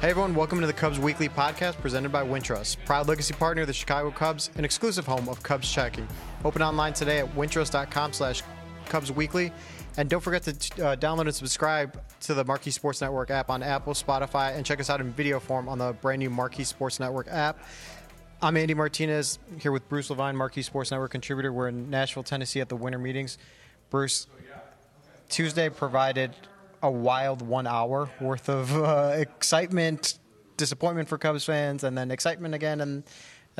Hey everyone, welcome to the Cubs Weekly Podcast presented by Wintrust, proud legacy partner of the Chicago Cubs, an exclusive home of Cubs checking. Open online today at wintrust.com slash Cubs Weekly. And don't forget to uh, download and subscribe to the Marquee Sports Network app on Apple, Spotify, and check us out in video form on the brand new Marquee Sports Network app. I'm Andy Martinez here with Bruce Levine, Marquee Sports Network contributor. We're in Nashville, Tennessee at the winter meetings. Bruce, Tuesday provided a wild one hour worth of uh, excitement, disappointment for Cubs fans, and then excitement again. And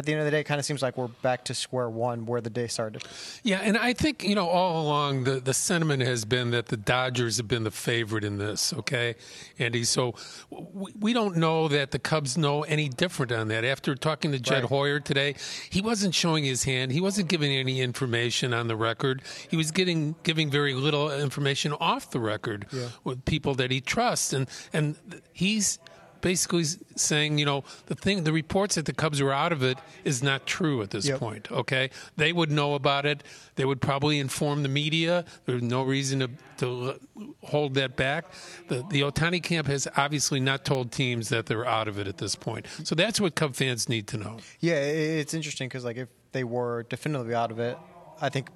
at the end of the day, it kind of seems like we're back to square one where the day started. Yeah, and I think, you know, all along the, the sentiment has been that the Dodgers have been the favorite in this, okay, Andy? So we, we don't know that the Cubs know any different on that. After talking to Jed right. Hoyer today, he wasn't showing his hand. He wasn't giving any information on the record. He was getting giving very little information off the record yeah. with people that he trusts. And, and he's basically saying, you know, the thing, the reports that the Cubs were out of it is not true at this yep. point. Okay, they would know about it. They would probably inform the media. There's no reason to, to hold that back. The the Ohtani camp has obviously not told teams that they're out of it at this point. So that's what Cub fans need to know. Yeah, it's interesting because like if they were definitively out of it, I think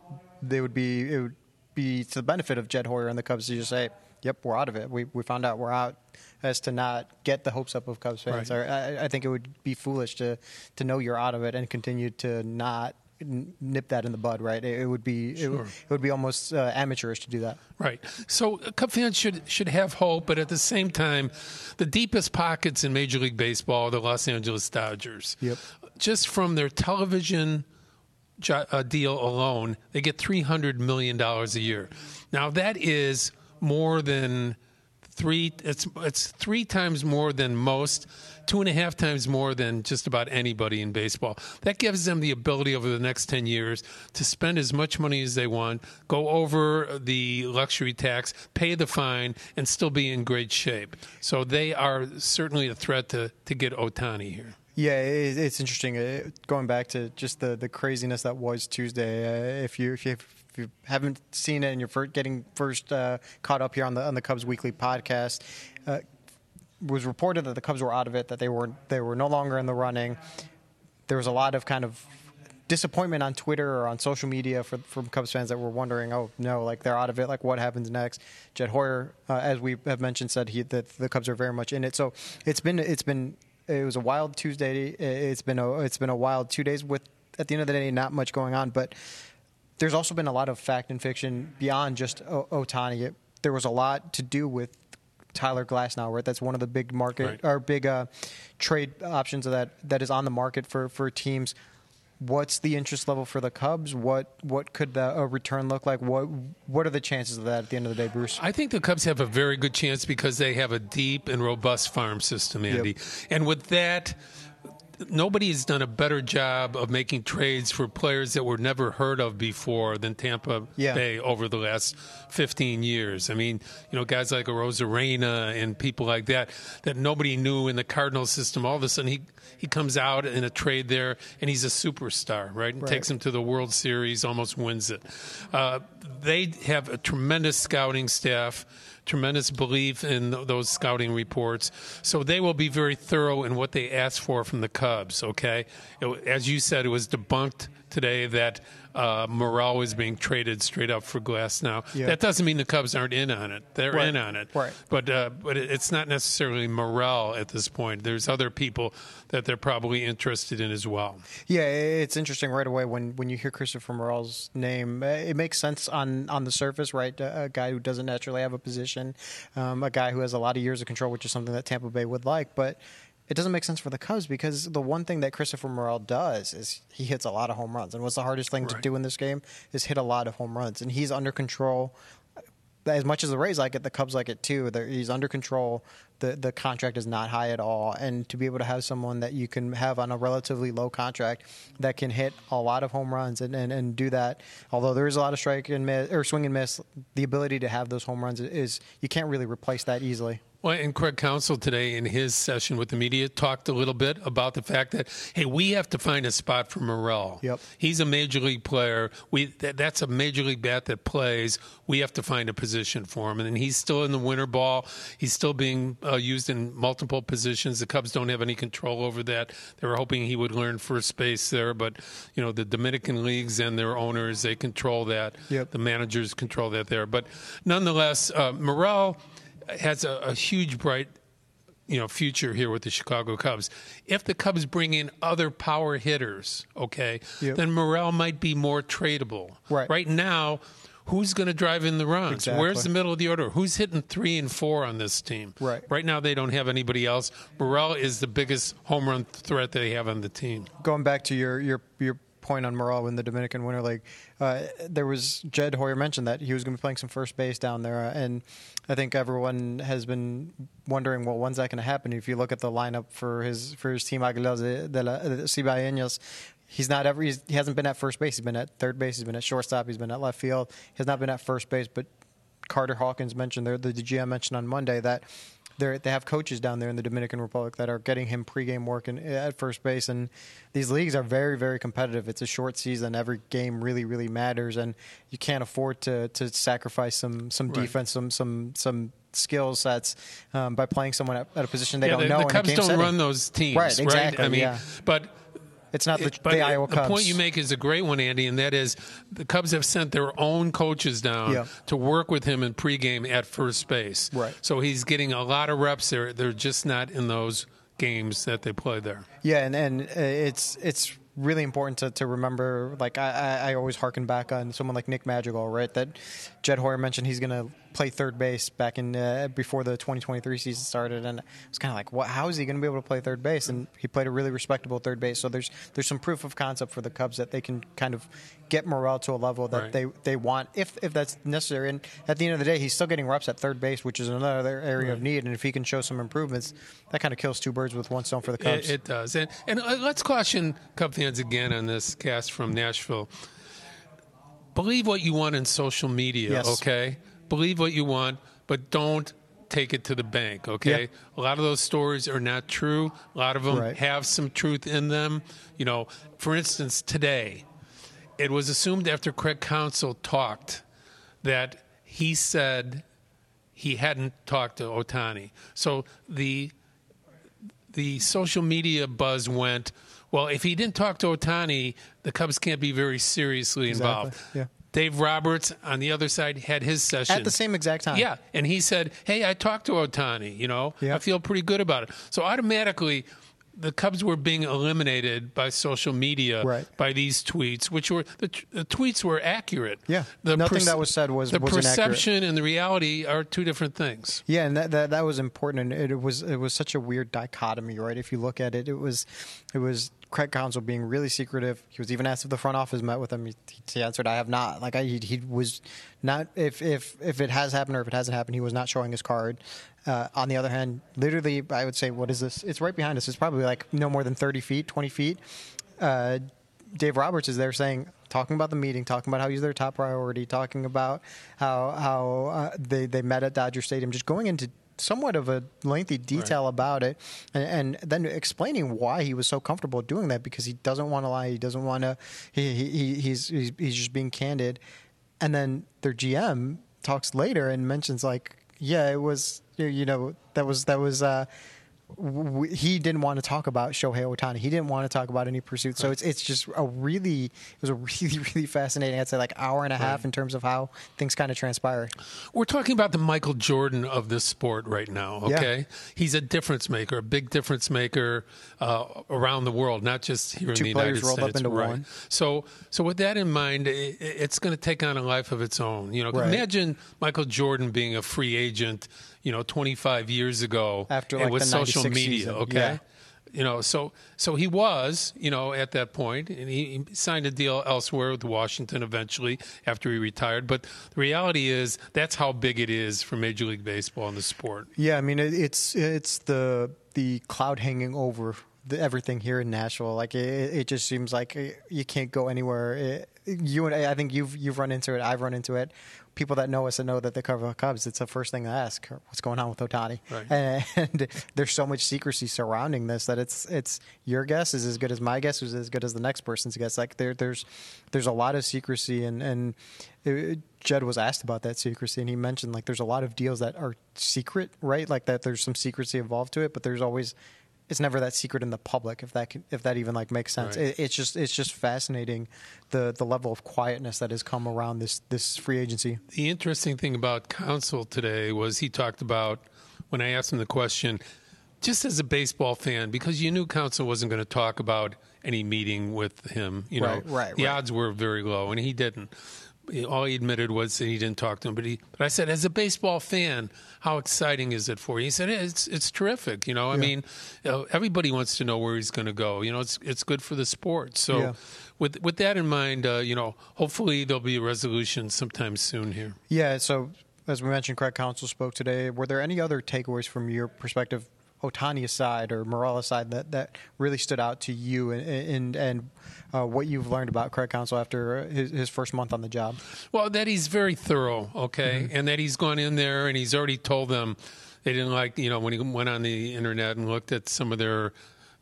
they would be it would be to the benefit of Jed Hoyer and the Cubs to just say, "Yep, we're out of it. We we found out we're out." as to not get the hopes up of Cubs fans. Right. I, I think it would be foolish to to know you're out of it and continue to not nip that in the bud, right? It, would be sure. it, it, would be almost uh, amateurish to do that. Right. So uh, Cub fans should should have hope, but at the same time, the deepest pockets in Major League Baseball are the Los Angeles Dodgers. Yep. Just from their television uh, deal alone, they get three hundred million dollars a year. Now that is more than three it's it's three times more than most two and a half times more than just about anybody in baseball that gives them the ability over the next 10 years to spend as much money as they want go over the luxury tax pay the fine and still be in great shape so they are certainly a threat to, to get Ohtani here yeah, it's interesting. Uh, going back to just the, the craziness that was Tuesday. Uh, if you if you if you haven't seen it and you're getting first uh, caught up here on the on the Cubs Weekly podcast, uh, was reported that the Cubs were out of it, that they were they were no longer in the running. There was a lot of kind of disappointment on Twitter or on social media for, from Cubs fans that were wondering, oh no, like they're out of it. Like what happens next? Jed Hoyer, uh, as we have mentioned, said he, that the Cubs are very much in it. So it's been it's been it was a wild Tuesday. It's been a it's been a wild two days with at the end of the day not much going on, but there's also been a lot of fact and fiction beyond just o- Ohtani. there was a lot to do with Tyler Glasnow, right? That's one of the big market right. or big uh, trade options that that is on the market for for teams. What's the interest level for the Cubs? What what could the a return look like? What what are the chances of that at the end of the day, Bruce? I think the Cubs have a very good chance because they have a deep and robust farm system, Andy. Yep. And with that, nobody has done a better job of making trades for players that were never heard of before than Tampa yeah. Bay over the last 15 years. I mean, you know, guys like Arozarena and people like that that nobody knew in the Cardinal system. All of a sudden, he he comes out in a trade there and he's a superstar, right? And right. takes him to the World Series, almost wins it. Uh, they have a tremendous scouting staff tremendous belief in those scouting reports. So they will be very thorough in what they ask for from the Cubs, okay? It, as you said, it was debunked today that uh, Morel is being traded straight up for Glasnow. Yeah. That doesn't mean the Cubs aren't in on it. They're right. in on it. Right. But uh, but it's not necessarily Morel at this point. There's other people that they're probably interested in as well. Yeah, it's interesting right away when, when you hear Christopher Morel's name. Uh, it makes sense on, on the surface, right? A guy who doesn't naturally have a position, um, a guy who has a lot of years of control, which is something that Tampa Bay would like. But it doesn't make sense for the Cubs because the one thing that Christopher Morel does is he hits a lot of home runs. And what's the hardest thing right. to do in this game is hit a lot of home runs. And he's under control. As much as the Rays like it, the Cubs like it too. They're, he's under control. The the contract is not high at all, and to be able to have someone that you can have on a relatively low contract that can hit a lot of home runs and, and, and do that, although there is a lot of strike and miss or swing and miss, the ability to have those home runs is you can't really replace that easily. Well, and Craig Counsell today in his session with the media talked a little bit about the fact that hey, we have to find a spot for Morel. Yep. He's a major league player. We that, that's a major league bat that plays. We have to find a position for him, and he's still in the winter ball. He's still being uh, used in multiple positions. The Cubs don't have any control over that. They were hoping he would learn first base there, but you know the Dominican leagues and their owners they control that. Yep. The managers control that there, but nonetheless, uh, Morel has a, a huge bright you know future here with the Chicago Cubs. If the Cubs bring in other power hitters, okay, Yep. then Morel might be more tradable. Right. Right now, who's going to drive in the runs? Exactly. Where's the middle of the order? Who's hitting three and four on this team? Right. Right now, they don't have anybody else. Morel is the biggest home run threat they have on the team. going back to your your your point on Morel in the Dominican Winter League, uh, there was Jed Hoyer mentioned that he was going to be playing some first base down there, uh, and I think everyone has been wondering, well, when's that going to happen? If you look at the lineup for his for his team Aguilas de, de la de Cibaeños, he's not ever he's, he hasn't been at first base. He's been at third base. He's been at shortstop. He's been at left field. He has not been at first base, but Carter Hawkins mentioned there, the GM mentioned on Monday that they they have coaches down there in the Dominican Republic that are getting him pregame work in, at first base, and these leagues are very very competitive. It's a short season; every game really really matters, and you can't afford to to sacrifice some some Right. defense, some some some skill sets um, by playing someone at, at a position they yeah, don't the, know. the Cubs don't setting. run those teams, Right, exactly, I mean, yeah. but It's not the, It- but the Iowa the point you make is a great one, Andy, and that is the Cubs have sent their own coaches down Yeah. to work with him in pregame at first base. Right. So he's getting a lot of reps there. They're just not in those games that they play there. Yeah, and and uh, it's it's really important to, to remember. Like I, I I always harken back on someone like Nick Madrigal, right? That Jed Hoyer mentioned he's going to play third base back in uh, before the 2023 season started, and it's kind of like, what? How is he going to be able to play third base? And he played a really respectable third base. So there's there's some proof of concept for the Cubs that they can kind of get Morel to a level that Right. they they want if if that's necessary. And at the end of the day, he's still getting reps at third base, which is another area of need. And if he can show some improvements, that kind of kills two birds with one stone for the Cubs. It, it does. And, and uh, let's caution Cub fans again on this cast from Nashville. Believe what you want in social media, Yes. okay? Believe what you want, but don't take it to the bank, okay? Yeah. A lot of those stories are not true. A lot of them Right. have some truth in them. You know, for instance, today, it was assumed after Craig Counsell talked that he said he hadn't talked to Ohtani. So the the social media buzz went, well, if he didn't talk to Ohtani, the Cubs can't be very seriously involved. Exactly, yeah. Dave Roberts on the other side had his session At the same exact time. Yeah, and he said, "Hey, I talked to Ohtani. You know, Yeah. I feel pretty good about it." So automatically, the Cubs were being eliminated by social media Right. by these tweets, which were the, t- the tweets were accurate. Yeah. the Nothing that was said was- the was inaccurate. perception and the reality are two different things. Yeah, and that, that that was important, and it was it was such a weird dichotomy, right? If you look at it, it was it was Craig Counsell being really secretive. He was even asked if the front office met with him. He, he answered, "I have not." Like I, he, he was not. If if if it has happened or if it hasn't happened, he was not showing his card. Uh, on the other hand, literally, I would say, what is this? It's right behind us. It's probably like no more than thirty feet, twenty feet. Uh, Dave Roberts is there saying, talking about the meeting, talking about how he's their top priority, talking about how how uh, they they met at Dodger Stadium, just going into somewhat of a lengthy detail about it, and, and then explaining why he was so comfortable doing that because he doesn't want to lie, he doesn't want to, he, he he- he's, he's he's just being candid, and then their GM talks later and mentions like, yeah, it was you know that was that was. Uh, w- he didn't want to talk about Shohei Ohtani. He didn't want to talk about any pursuit. So it's it's just a really it was a really really fascinating. I'd say like hour and a half in terms of how things kind of transpire. We're talking about the Michael Jordan of this sport right now. Yeah. Okay, he's a difference maker, a big difference maker uh, around the world, not just here Two in the United States. right. one. So, so with that in mind, i it's going to take on a life of its own. You know, Right. imagine Michael Jordan being a free agent. You know, 25 years ago, After, like, with social media. season. Okay. Yeah. You know, so so he was, you know, at that point, and he, he signed a deal elsewhere with Washington eventually after he retired. But the reality is, that's how big it is for Major League Baseball and the sport. Yeah, I mean it, it's it's the the cloud hanging over the, everything here in Nashville. Like it, it just seems like uh, you can't go anywhere. You and I think you've you've run into it. I've run into it. People that know us and know that they cover the Cubs, it's the first thing to ask: What's going on with Ohtani? Right. And, and there's so much secrecy surrounding this that it's it's your guess is as good as my guess is as good as the next person's guess. Like there there's there's a lot of secrecy, and and uh, it, Jed was asked about that secrecy, and he mentioned like there's a lot of deals that are secret, right? Like that there's some secrecy involved to it, but there's always it's never that secret in the public if that if that even like makes sense. Right. It, it's just it's just fascinating the the level of quietness that has come around this this free agency. The interesting thing about Counsell today was he talked about when I asked him the question, just as a baseball fan, because you knew Counsell wasn't going to talk about any meeting with him. You know, Right, right, the right. odds were very low, and he didn't. All he admitted was that he didn't talk to him. But he, but I said, as a baseball fan, how exciting is it for you? He said, it's it's terrific. You know, I mean, you know, everybody wants to know where he's going to go. You know, it's it's good for the sport. So, Yeah. with with that in mind, uh, you know, hopefully there'll be a resolution sometime soon here. Yeah. So as we mentioned, Craig Counsell spoke today. Were there any other takeaways from your perspective, Ohtani aside or Morel aside, that, that really stood out to you and and, and uh, what you've learned about Craig Counsell after his, his first month on the job? Well, that he's very thorough, okay, Mm-hmm. and that he's gone in there and he's already told them they didn't like, you know, when he went on the internet and looked at some of their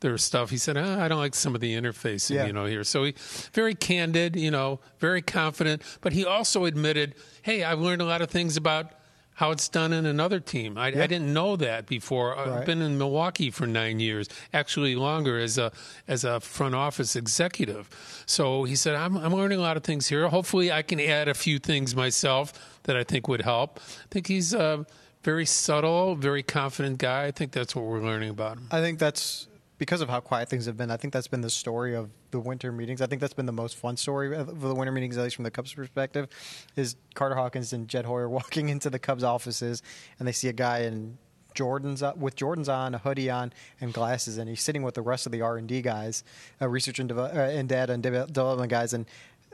their stuff, he said, ah, "I don't like some of the interfacing, Yeah. you know, here." So he very candid, you know, very confident, but he also admitted, "Hey, I've learned a lot of things about." How it's done in another team. I, I didn't know that before. I've been in Milwaukee for nine years, actually longer as a as a front office executive. So he said, "I'm I'm learning a lot of things here. Hopefully, I can add a few things myself that I think would help." I think he's a very subtle, very confident guy. I think that's what we're learning about him. I think that's because of how quiet things have been. I think that's been the story of the winter meetings. I think that's been the most fun story of the winter meetings, at least from the Cubs' perspective, is Carter Hawkins and Jed Hoyer walking into the Cubs offices and they see a guy in Jordans uh, with Jordans on, a hoodie on, and glasses, and he's sitting with the rest of the R and D guys, uh, research and, uh, and data and development guys, and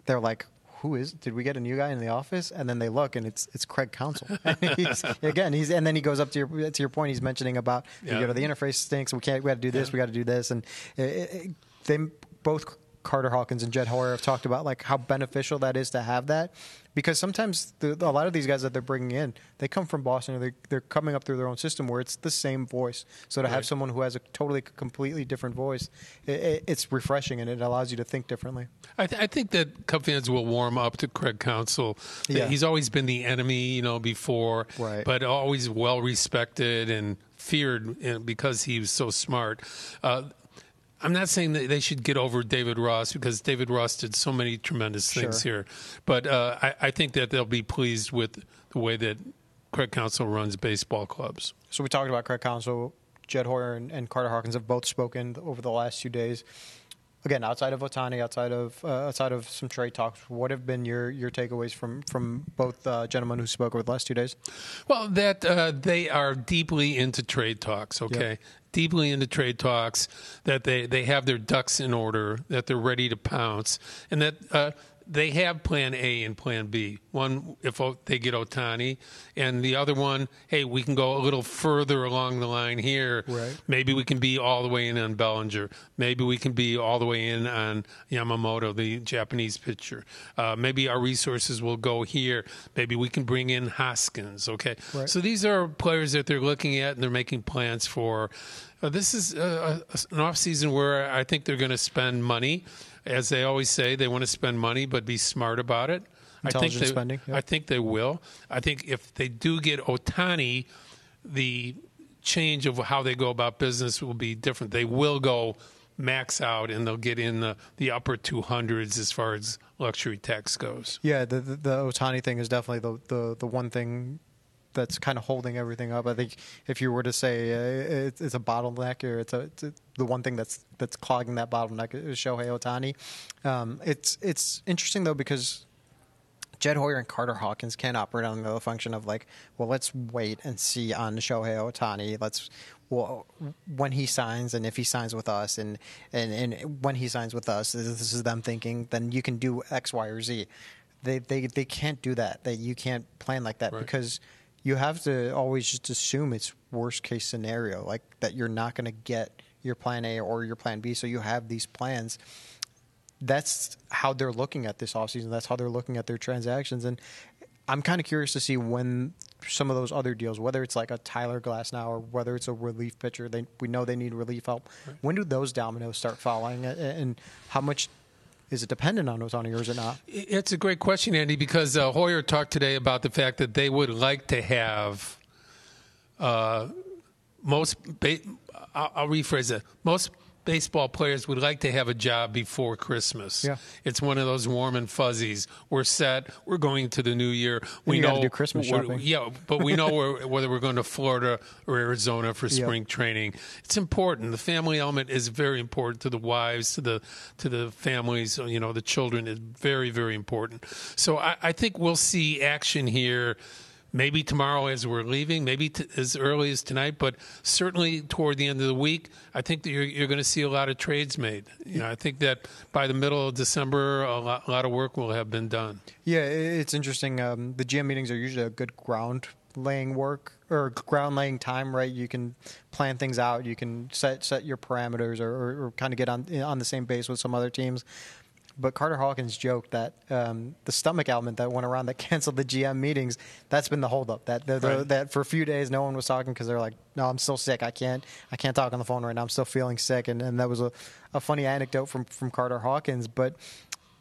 they're like. Who is? Did we get a new guy in the office? And then they look, and it's it's Craig Counsell. he's, again, he's and then he goes up to your to your point. He's mentioning about you Yeah. go to the interface stinks. We can't. We got to do this. We got to do this. And it, it, they both Carter Hawkins and Jed Hoyer have talked about like how beneficial that is to have that, because sometimes the, a lot of these guys that they're bringing in, they come from Boston or they, they're coming up through their own system where it's the same voice. So to have someone who has a totally completely different voice, it, it, it's refreshing and it allows you to think differently. I, th- I think that Cub fans will warm up to Craig Counsell. Yeah. He's always been the enemy, you know, before, Right. but always well respected and feared because he was so smart. Uh, I'm not saying that they should get over David Ross because David Ross did so many tremendous things Sure. here, but uh, I, I think that they'll be pleased with the way that Craig Counsell runs baseball clubs. So we talked about Craig Counsell, Jed Hoyer, and, and Carter Hawkins have both spoken over the last few days. Again, outside of Ohtani, outside of uh, outside of some trade talks, what have been your, your takeaways from from both uh, gentlemen who spoke over the last two days? Well, that uh, they are deeply into trade talks. Okay, deeply into trade talks. That they they have their ducks in order. That they're ready to pounce, and that. They have plan A and plan B. One, if they get Ohtani, and the other one, hey, we can go a little further along the line here. Right. Maybe we can be all the way in on Bellinger. Maybe we can be all the way in on Yamamoto, the Japanese pitcher. Uh, maybe our resources will go here. Maybe we can bring in Hoskins. Okay. Right. So these are players that they're looking at and they're making plans for. Uh, this is uh, a- an off season where I think they're going to spend money. As they always say, they want to spend money, but be smart about it. I think Intelligent they, spending, yeah. I think they will. I think if they do get Ohtani, the change of how they go about business will be different. They will go max out and they'll get in the, the upper 200s as far as luxury tax goes. Yeah, the the, the Ohtani thing is definitely the, the the one thing that's kind of holding everything up. I think if you were to say uh, it's, it's a bottleneck or it's, a, it's a, the one thing that's that's clogging that bottleneck is Shohei Ohtani. Um, it's it's interesting though because Jed Hoyer and Carter Hawkins can operate on the function of like, well, let's wait and see on Shohei Ohtani. Let's well when he signs and if he signs with us and and, and when he signs with us, this is them thinking. Then you can do X, Y, or Z. They they they can't do that. That you can't plan like that Right. because you have to always just assume it's worst case scenario, like that you're not going to get your plan A or your plan B. So you have these plans that's how they're looking at this offseason. That's how they're looking at their transactions. And I'm kind of curious to see when some of those other deals, whether it's like a Tyler Glasnow or whether it's a relief pitcher, they, we know they need relief help. When do those dominoes start falling, and how much is it dependent on Ohtani or is it not? It's a great question, Andy, because uh, Hoyer talked today about the fact that they would like to have uh, most. Ba- I'll rephrase it. Most baseball players would like to have a job before Christmas. Yeah. It's one of those warm and fuzzies. We're set. We're going to the new year. We know do Christmas shopping. Yeah, but we know we're, whether we're going to Florida or Arizona for spring yep. training. It's important. The family element is very important to the wives, to the to the families. Uh, you know, the children is very very important. So I, I think we'll see action here maybe tomorrow as we're leaving, maybe t- as early as tonight, but certainly toward the end of the week, I think that you're, you're going to see a lot of trades made. You know, I think that by the middle of December, a lot, a lot of work will have been done. Yeah, it's interesting. Um, the GM meetings are usually a good ground laying work or ground laying time, right? You can plan things out. You can set set your parameters or, or, or kind of get on on the same base with some other teams. But Carter Hawkins joked that um, the stomach ailment that went around that canceled the GM meetings, that's been the holdup. That the, the, right. that for a few days no one was talking because they're like, no, I'm still sick. I can't I can't talk on the phone right now. I'm still feeling sick. And, and that was a, a funny anecdote from from Carter Hawkins. But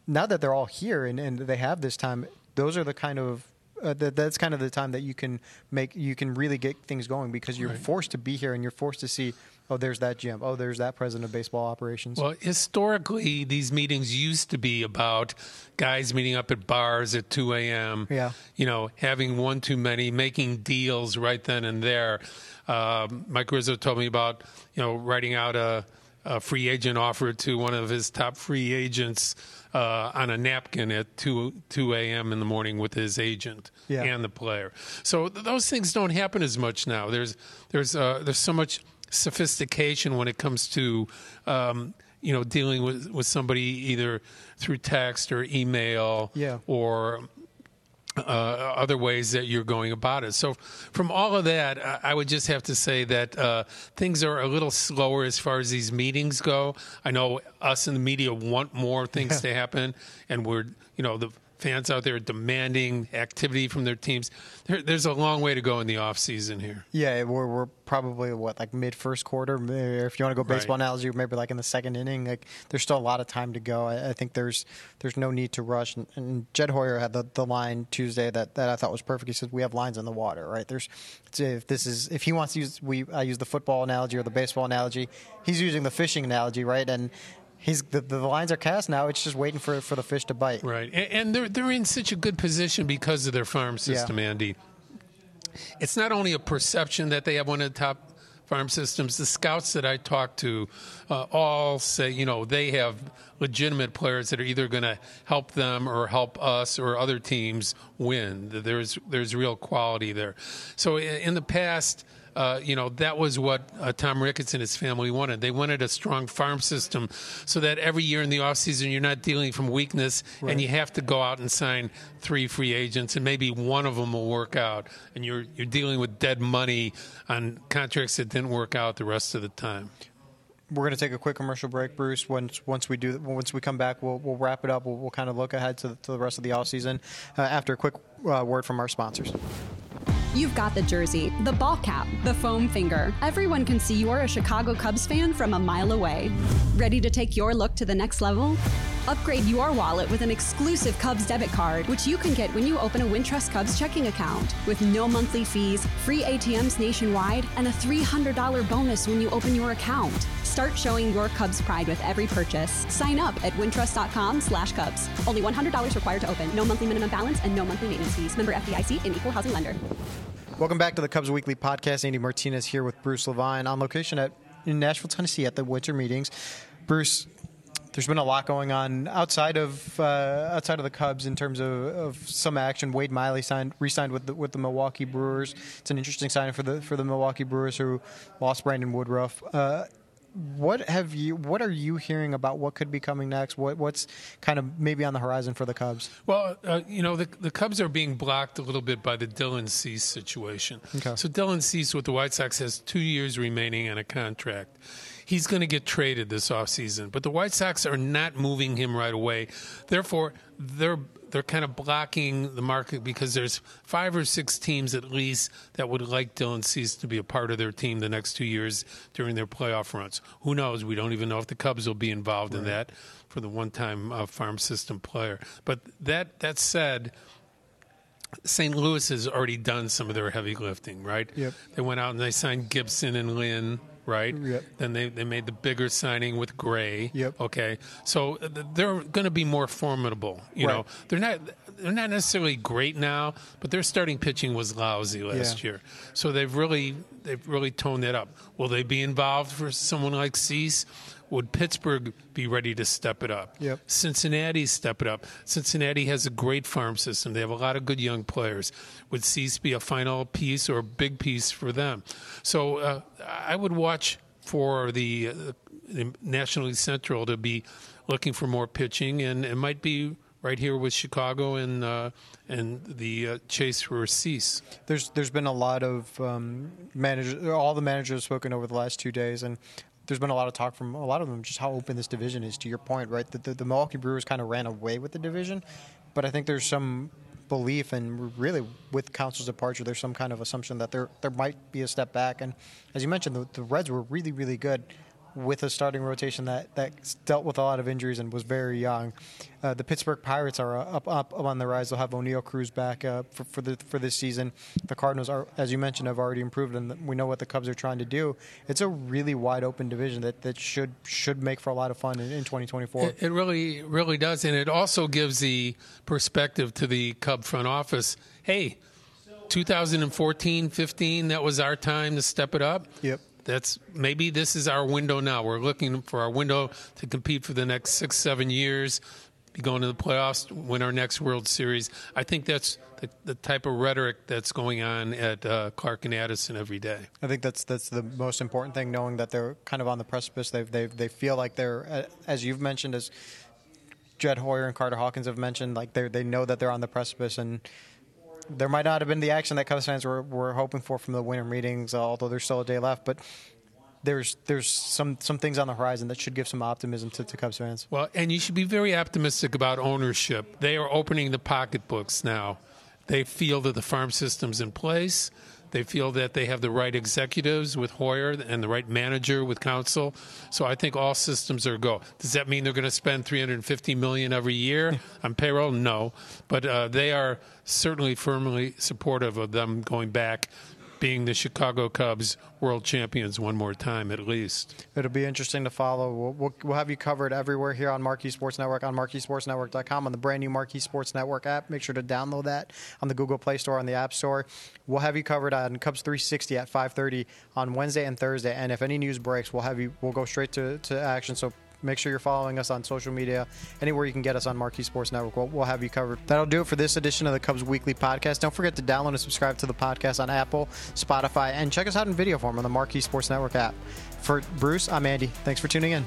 now that they're all here and, and they have this time, those are the kind of uh, that, that's kind of the time that you can make you can really get things going because you're right. forced to be here and you're forced to see Oh, there's that GM. Oh, there's that president of baseball operations. Well, historically, these meetings used to be about guys meeting up at bars at 2 a.m. Yeah. You know, having one too many, making deals right then and there. Uh, Mike Rizzo told me about, you know, writing out a, a free agent offer to one of his top free agents uh, on a napkin at 2, 2 a.m. in the morning with his agent yeah. and the player. So th- those things don't happen as much now. There's, there's, uh, there's so much – sophistication when it comes to um, you know dealing with, with somebody either through text or email yeah. or uh, other ways that you're going about it. So, from all of that, I would just have to say that uh, things are a little slower as far as these meetings go. I know us in the media want more things yeah. to happen, and we're, you know, the fans out there demanding activity from their teams. There, there's a long way to go in the off season here. Yeah, we're, we're probably what like mid first quarter. If you want to go baseball right. analogy, maybe like in the second inning. Like there's still a lot of time to go. I, I think there's there's no need to rush. And, and, Jed Hoyer had the, the line Tuesday that, that I thought was perfect. He said we have lines in the water, right? There's if this is if he wants to use we I use the football analogy or the baseball analogy. He's using the fishing analogy, right? And he's the, the lines are cast now. It's just waiting for for the fish to bite. Right, and, and they're they're in such a good position because of their farm system, yeah. Andy. It's not only a perception that they have one of the top farm systems. The scouts that I talk to uh, all say, you know, they have legitimate players that are either going to help them or help us or other teams win. There's there's real quality there. So in the past uh, you know, that was what uh, Tom Ricketts and his family wanted. They wanted a strong farm system so that every year in the offseason you're not dealing from weakness right. and you have to go out and sign three free agents and maybe one of them will work out and you're you're dealing with dead money on contracts that didn't work out the rest of the time we're going to take a quick commercial break, Bruce. Once once we do, once we come back, we'll, we'll wrap it up. We'll, we'll kind of look ahead to the, to the rest of the off season uh, after a quick uh, word from our sponsors. You've got the jersey, the ball cap, the foam finger. Everyone can see you're a Chicago Cubs fan from a mile away. Ready to take your look to the next level? Upgrade your wallet with an exclusive Cubs debit card, which you can get when you open a Wintrust Cubs checking account. With no monthly fees, free ATMs nationwide, and a $300 bonus when you open your account. Start showing your Cubs pride with every purchase. Sign up at wintrust.com slash Cubs. Only $100 required to open. No monthly minimum balance and no monthly maintenance fees. Member FDIC and equal housing lender. Welcome back to the Cubs Weekly Podcast. Andy Martinez here with Bruce Levine on location at in Nashville, Tennessee at the winter meetings. Bruce, there's been a lot going on outside of uh, outside of the Cubs in terms of, of some action. Wade Miley signed re-signed with the, with the Milwaukee Brewers. It's an interesting signing for the for the Milwaukee Brewers who lost Brandon Woodruff. Uh, what have you what are you hearing about what could be coming next what what's kind of maybe on the horizon for the cubs well uh, you know the, the cubs are being blocked a little bit by the dylan cease situation okay. so dylan cease with the white sox has two years remaining on a contract he's going to get traded this offseason. But the White Sox are not moving him right away. Therefore, they're they're kind of blocking the market because there's five or six teams at least that would like Dylan Cease to be a part of their team the next two years during their playoff runs. Who knows? We don't even know if the Cubs will be involved right. in that for the one-time uh, farm system player. But that that said. St. Louis has already done some of their heavy lifting, right? Yep. They went out and they signed Gibson and Lynn right? Yep. Then they, they made the bigger signing with Gray. Yep. Okay. So they're going to be more formidable. You right. know, they're not they're not necessarily great now, but their starting pitching was lousy last yeah. year. So they've really they've really toned that up. Will they be involved for someone like Cease? Would Pittsburgh be ready to step it up? Yep. Cincinnati step it up. Cincinnati has a great farm system. They have a lot of good young players. Would Cease be a final piece or a big piece for them? So uh, I would watch for the, uh, the National League Central to be looking for more pitching, and it might be right here with Chicago and uh, and the uh, chase for Cease. There's there's been a lot of um, managers. All the managers have spoken over the last two days, and there's been a lot of talk from a lot of them just how open this division is. To your point, right? The, the, Milwaukee Brewers kind of ran away with the division, but I think there's some belief and really with Counsell's departure, there's some kind of assumption that there there might be a step back. And as you mentioned, the, the Reds were really really good with a starting rotation that, that dealt with a lot of injuries and was very young. Uh, the Pittsburgh Pirates are up, up, up on the rise. They'll have Oneil Cruz back uh, for, for, the, for this season. The Cardinals are, as you mentioned, have already improved, and we know what the Cubs are trying to do. It's a really wide open division that, that should should make for a lot of fun in, in 2024. It, it really really does, and it also gives the perspective to the Cub front office. Hey. 2014 15 that was our time to step it up yep that's maybe this is our window now. We're looking for our window to compete for the next six, seven years, be going to the playoffs, win our next World Series. I think that's the, the type of rhetoric that's going on at uh, Clark and Addison every day. I think that's that's the most important thing, knowing that they're kind of on the precipice. They they they feel like they're, as you've mentioned, as Jed Hoyer and Carter Hawkins have mentioned, like they they know that they're on the precipice and there might not have been the action that Cubs fans were, were hoping for from the winter meetings, although there's still a day left. But there's there's some some things on the horizon that should give some optimism to, to Cubs fans. Well, and you should be very optimistic about ownership. They are opening the pocketbooks now. They feel that the farm system's in place. They feel that they have the right executives with Hoyer and the right manager with Counsell. So I think all systems are go. Does that mean they're going to spend 350 million every year on payroll? No, but uh, they are certainly firmly supportive of them going back being the Chicago Cubs world champions one more time at least. It'll be interesting to follow. We'll, we'll, we'll have you covered everywhere here on Marquee Sports Network, on MarqueeSportsNetwork.com, on the brand new Marquee Sports Network app. Make sure to download that on the Google Play Store, on the App Store. We'll have you covered on Cubs 360 at 5:30 on Wednesday and Thursday. And if any news breaks, we'll have you. We'll go straight to, to action. So Make sure you're following us on social media. Anywhere you can get us on Marquee Sports Network, we'll, we'll, have you covered. That'll do it for this edition of the Cubs Weekly Podcast. Don't forget to download and subscribe to the podcast on Apple, Spotify, and check us out in video form on the Marquee Sports Network app. For Bruce, I'm Andy. Thanks for tuning in.